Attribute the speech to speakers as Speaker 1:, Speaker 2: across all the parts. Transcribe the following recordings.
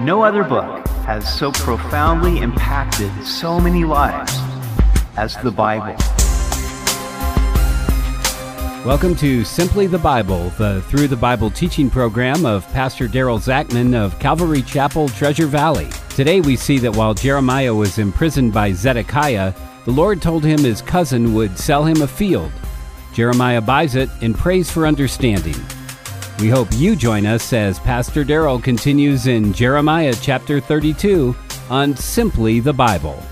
Speaker 1: No other book has so profoundly impacted so many lives as the Bible.
Speaker 2: Welcome to Simply the Bible, the Through the Bible teaching program of Pastor Daryl Zachman of Calvary Chapel, Treasure Valley. Today we see that while Jeremiah was imprisoned by Zedekiah, the Lord told him his cousin would sell him a field. Jeremiah buys it and prays for understanding. We hope you join us as Pastor Daryl continues in Jeremiah chapter 32 on Simply the Bible.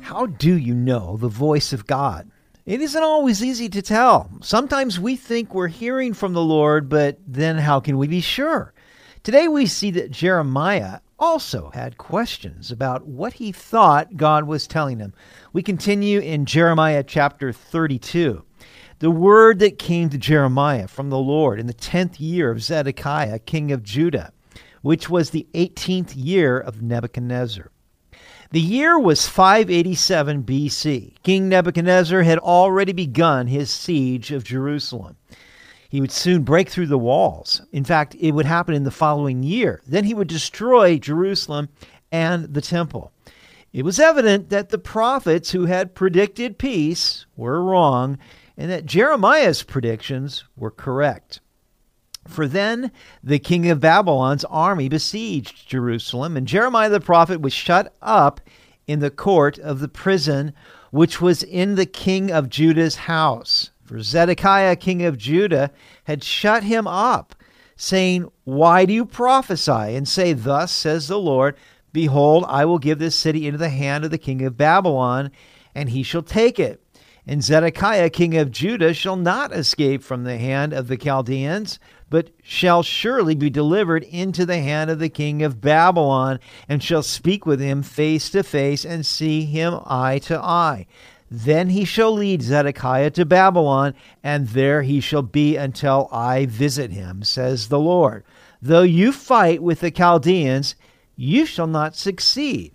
Speaker 3: How do you know the voice of God? It isn't always easy to tell. Sometimes we think we're hearing from the Lord, but then how can we be sure? Today we see that Jeremiah also had questions about what he thought God was telling him. We continue in Jeremiah chapter 32. The word that came to Jeremiah from the Lord in the 10th year of Zedekiah, king of Judah, which was the 18th year of Nebuchadnezzar. The year was 587 BC. King Nebuchadnezzar had already begun his siege of Jerusalem. He would soon break through the walls. In fact, it would happen in the following year. Then he would destroy Jerusalem and the temple. It was evident that the prophets who had predicted peace were wrong and that Jeremiah's predictions were correct. For then the king of Babylon's army besieged Jerusalem, and Jeremiah the prophet was shut up in the court of the prison which was in the king of Judah's house. For Zedekiah, king of Judah, had shut him up, saying, Why do you prophesy and say, Thus says the Lord, Behold, I will give this city into the hand of the king of Babylon, and he shall take it. And Zedekiah, king of Judah, shall not escape from the hand of the Chaldeans, but shall surely be delivered into the hand of the king of Babylon, and shall speak with him face to face, and see him eye to eye. Then he shall lead Zedekiah to Babylon, and there he shall be until I visit him, says the Lord. Though you fight with the Chaldeans, you shall not succeed.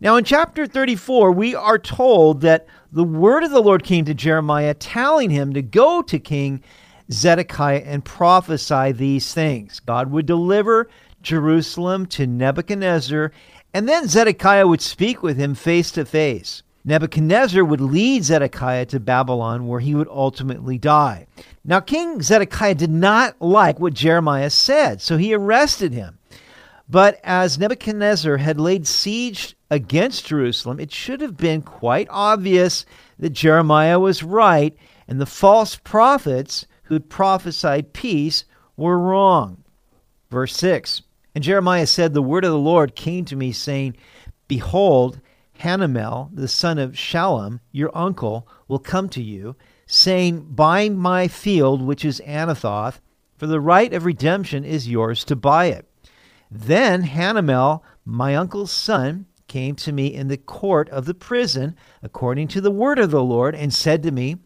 Speaker 3: Now, in chapter 34, we are told that the word of the Lord came to Jeremiah, telling him to go to King Zedekiah and prophesy these things. God would deliver Jerusalem to Nebuchadnezzar, and then Zedekiah would speak with him face to face. Nebuchadnezzar would lead Zedekiah to Babylon, where he would ultimately die. Now, King Zedekiah did not like what Jeremiah said, so he arrested him. But as Nebuchadnezzar had laid siege against Jerusalem, it should have been quite obvious that Jeremiah was right and the false prophets who'd prophesied peace were wrong. Verse 6 And Jeremiah said, The word of the Lord came to me, saying, Behold, Hanamel, the son of Shallum, your uncle, will come to you, saying, Buy my field, which is Anathoth, for the right of redemption is yours to buy it. Then Hanamel, my uncle's son, came to me in the court of the prison, according to the word of the Lord, and said to me,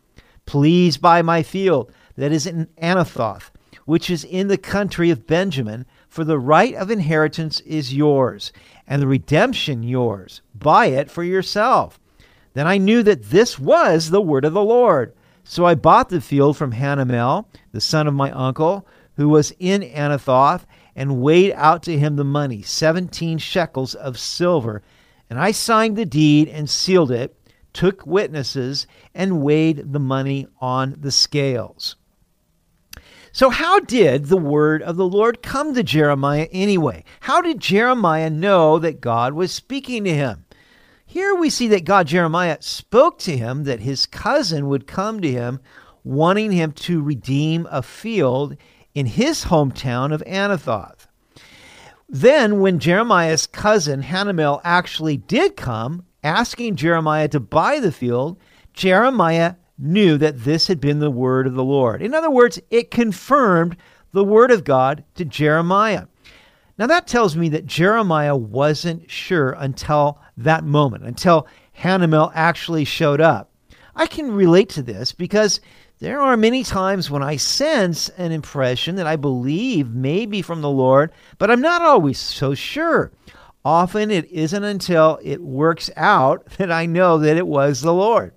Speaker 3: Please buy my field that is in Anathoth, which is in the country of Benjamin, for the right of inheritance is yours, and the redemption yours. Buy it for yourself. Then I knew that this was the word of the Lord. So I bought the field from Hanamel, the son of my uncle, who was in Anathoth, and weighed out to him the money, seventeen shekels of silver. And I signed the deed and sealed it, took witnesses, and weighed the money on the scales. So, how did the word of the Lord come to Jeremiah anyway? How did Jeremiah know that God was speaking to him? Here we see that God, Jeremiah, spoke to him that his cousin would come to him, wanting him to redeem a field in his hometown of Anathoth. Then, when Jeremiah's cousin Hanamel actually did come, asking Jeremiah to buy the field, Jeremiah knew that this had been the word of the Lord. In other words, it confirmed the word of God to Jeremiah. Now, that tells me that Jeremiah wasn't sure until that moment, until Hanamel actually showed up. I can relate to this because there are many times when I sense an impression that I believe may be from the Lord, but I'm not always so sure. Often it isn't until it works out that I know that it was the Lord.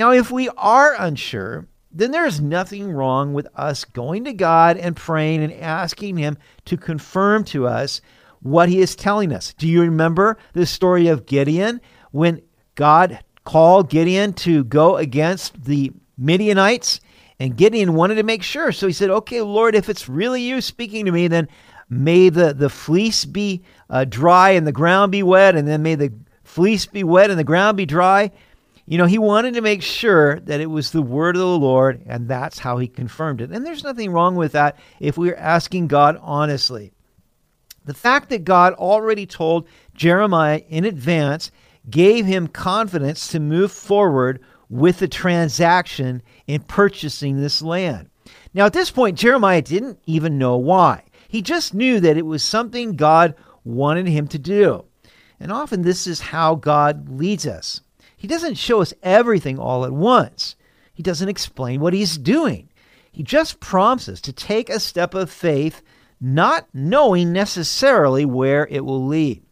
Speaker 3: Now, if we are unsure, then there's nothing wrong with us going to God and praying and asking Him to confirm to us what He is telling us. Do you remember the story of Gideon when God called Gideon to go against the Midianites? And Gideon wanted to make sure. So he said, Okay, Lord, if it's really you speaking to me, then may the, the fleece be uh, dry and the ground be wet, and then may the fleece be wet and the ground be dry. You know, he wanted to make sure that it was the word of the Lord, and that's how he confirmed it. And there's nothing wrong with that if we're asking God honestly. The fact that God already told Jeremiah in advance gave him confidence to move forward with the transaction in purchasing this land. Now, at this point, Jeremiah didn't even know why. He just knew that it was something God wanted him to do. And often this is how God leads us. He doesn't show us everything all at once, He doesn't explain what He's doing. He just prompts us to take a step of faith, not knowing necessarily where it will lead.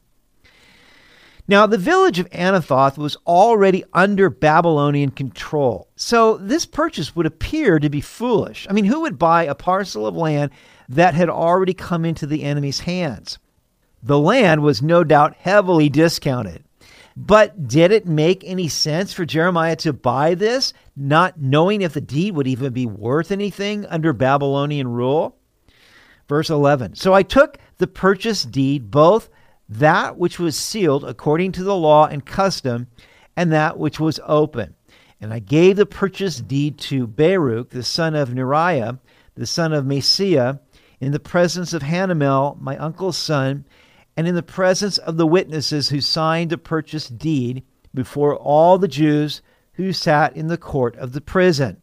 Speaker 3: Now, the village of Anathoth was already under Babylonian control, so this purchase would appear to be foolish. I mean, who would buy a parcel of land that had already come into the enemy's hands? The land was no doubt heavily discounted. But did it make any sense for Jeremiah to buy this, not knowing if the deed would even be worth anything under Babylonian rule? Verse 11 So I took the purchase deed, both that which was sealed according to the law and custom, and that which was open. And I gave the purchase deed to Baruch, the son of Neriah, the son of Mahseiah, in the presence of Hanamel, my uncle's son, and in the presence of the witnesses who signed the purchase deed before all the Jews who sat in the court of the prison.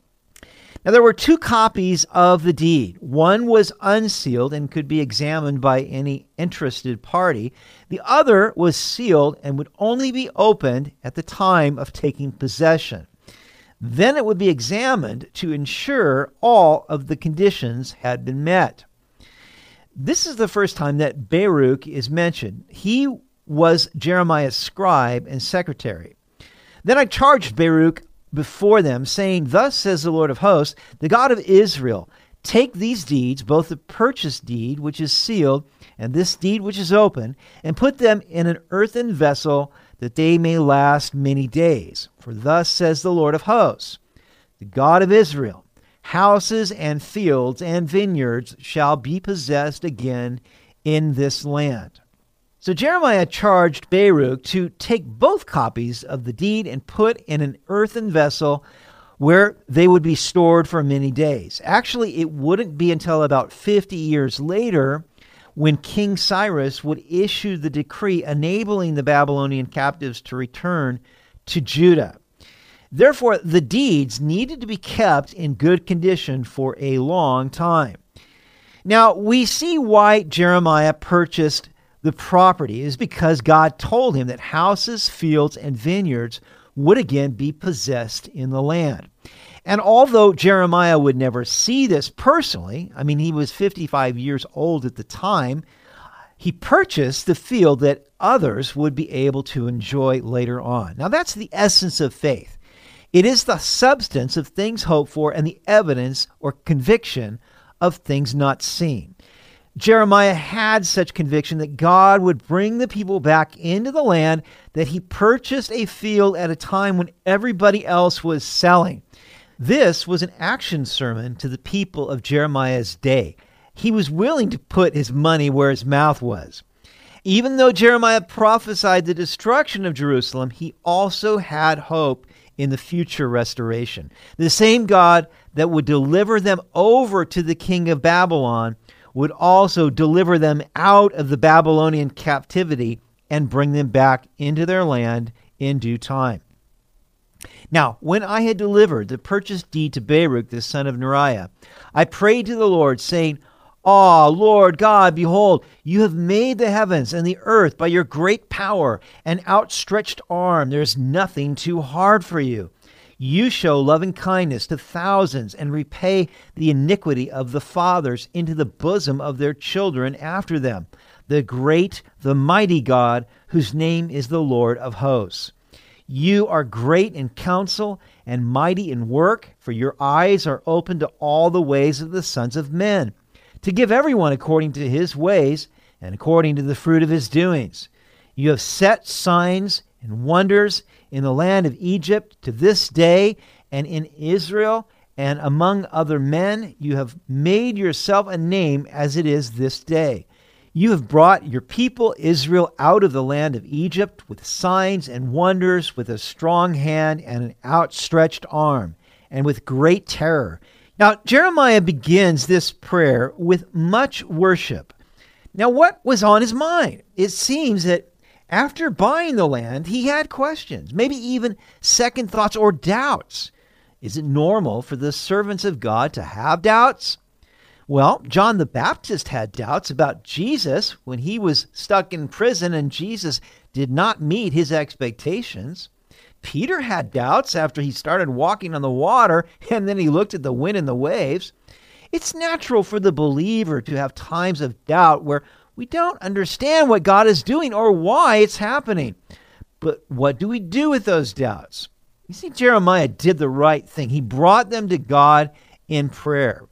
Speaker 3: Now, there were two copies of the deed. One was unsealed and could be examined by any interested party. The other was sealed and would only be opened at the time of taking possession. Then it would be examined to ensure all of the conditions had been met. This is the first time that Baruch is mentioned. He was Jeremiah's scribe and secretary. Then I charged Baruch before them, saying, Thus says the Lord of hosts, the God of Israel, take these deeds, both the purchase deed, which is sealed, and this deed which is open, and put them in an earthen vessel, that they may last many days. For thus says the Lord of hosts, the God of Israel, houses and fields and vineyards shall be possessed again in this land. So Jeremiah charged Baruch to take both copies of the deed and put in an earthen vessel where they would be stored for many days. Actually, it wouldn't be until about 50 years later when King Cyrus would issue the decree enabling the Babylonian captives to return to Judah. Therefore, the deeds needed to be kept in good condition for a long time. Now, we see why Jeremiah purchased the property is because God told him that houses, fields, and vineyards would again be possessed in the land. And although Jeremiah would never see this personally, I mean, he was 55 years old at the time, he purchased the field that others would be able to enjoy later on. Now, that's the essence of faith. It is the substance of things hoped for and the evidence or conviction of things not seen. Jeremiah had such conviction that God would bring the people back into the land that he purchased a field at a time when everybody else was selling. This was an action sermon to the people of Jeremiah's day. He was willing to put his money where his mouth was. Even though Jeremiah prophesied the destruction of Jerusalem, he also had hope in the future restoration. The same God that would deliver them over to the king of Babylon would also deliver them out of the Babylonian captivity and bring them back into their land in due time. Now, when I had delivered the purchase deed to Baruch the son of Neriah, I prayed to the Lord, saying, Ah, Lord God, behold, you have made the heavens and the earth by your great power and outstretched arm. There is nothing too hard for you. You show loving kindness to thousands and repay the iniquity of the fathers into the bosom of their children after them. The great, the mighty God, whose name is the Lord of hosts. You are great in counsel and mighty in work, for your eyes are open to all the ways of the sons of men, to give everyone according to his ways and according to the fruit of his doings. You have set signs and wonders in the land of Egypt to this day, and in Israel and among other men, you have made yourself a name as it is this day. You have brought your people Israel out of the land of Egypt with signs and wonders, with a strong hand and an outstretched arm, and with great terror. Now, Jeremiah begins this prayer with much worship. Now, what was on his mind? It seems that after buying the land, he had questions, maybe even second thoughts or doubts. Is it normal for the servants of God to have doubts? Well, John the Baptist had doubts about Jesus when he was stuck in prison and Jesus did not meet his expectations. Peter had doubts after he started walking on the water and then he looked at the wind and the waves. It's natural for the believer to have times of doubt where we don't understand what God is doing or why it's happening. But what do we do with those doubts? You see, Jeremiah did the right thing. He brought them to God in prayer.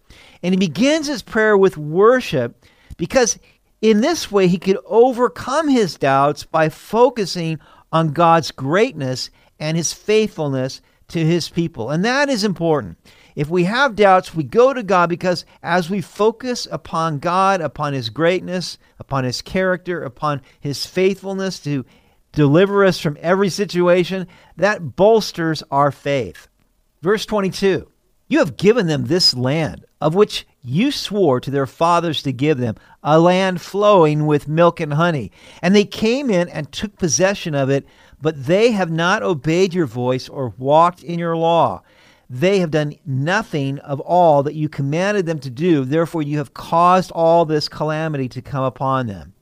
Speaker 3: And he begins his prayer with worship because in this way he could overcome his doubts by focusing on God's greatness and his faithfulness to his people. And that is important. If we have doubts, we go to God because as we focus upon God, upon his greatness, upon his character, upon his faithfulness to deliver us from every situation, that bolsters our faith. Verse 22 You have given them this land of which you swore to their fathers to give them, a land flowing with milk and honey. And they came in and took possession of it, but they have not obeyed your voice or walked in your law. They have done nothing of all that you commanded them to do. Therefore, you have caused all this calamity to come upon them.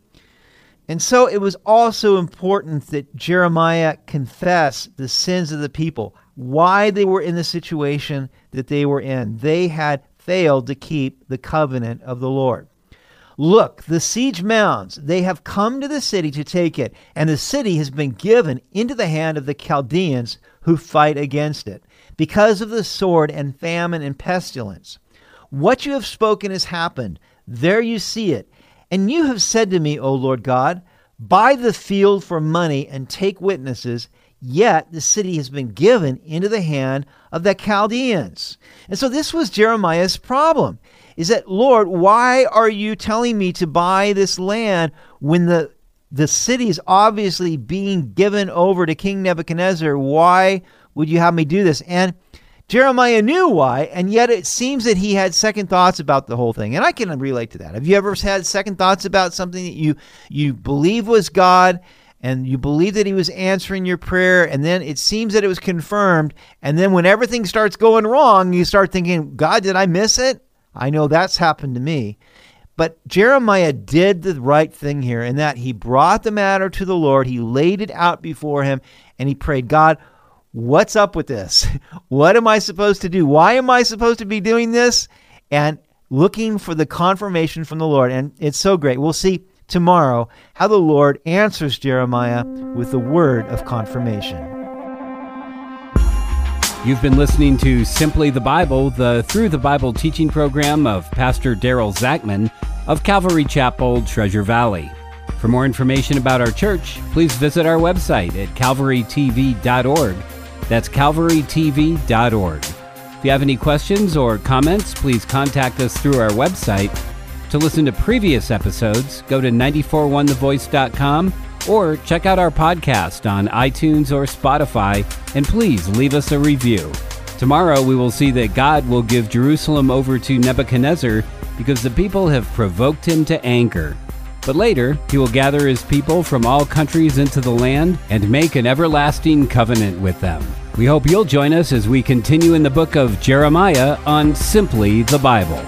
Speaker 3: And so it was also important that Jeremiah confess the sins of the people, why they were in the situation that they were in. They had failed to keep the covenant of the Lord. Look, the siege mounds, they have come to the city to take it, and the city has been given into the hand of the Chaldeans who fight against it, because of the sword and famine and pestilence. What you have spoken has happened. There you see it. And you have said to me, O Lord God, Buy the field for money and take witnesses, Yet the city has been given into the hand of the Chaldeans. And so this was Jeremiah's problem. Is that, Lord, why are you telling me to buy this land when the the city is obviously being given over to King Nebuchadnezzar? Why would you have me do this? And Jeremiah knew why, and yet it seems that he had second thoughts about the whole thing. And I can relate to that. Have you ever had second thoughts about something that you you believe was God and you believe that he was answering your prayer and then it seems that it was confirmed and then when everything starts going wrong you start thinking god did i miss it? I know that's happened to me. But jeremiah did the right thing here in that he brought the matter to the lord. He laid it out before him and he prayed god what's up with this? What am i supposed to do? Why am i supposed to be doing this? And looking for the confirmation from the lord. And it's so great. We'll see tomorrow how the Lord answers Jeremiah with the word of confirmation.
Speaker 2: You've been listening to Simply the Bible, the Through the Bible teaching program of Pastor Daryl Zachman of Calvary Chapel, Treasure Valley. For more information about our church, please visit our website at calvarytv.org. That's calvarytv.org. If you have any questions or comments, please contact us through our website to listen to previous episodes, go to 941thevoice.com or check out our podcast on iTunes or Spotify, and please leave us a review. Tomorrow we will see that God will give Jerusalem over to Nebuchadnezzar because the people have provoked him to anger. But later, he will gather his people from all countries into the land and make an everlasting covenant with them. We hope you'll join us as we continue in the book of Jeremiah on Simply the Bible.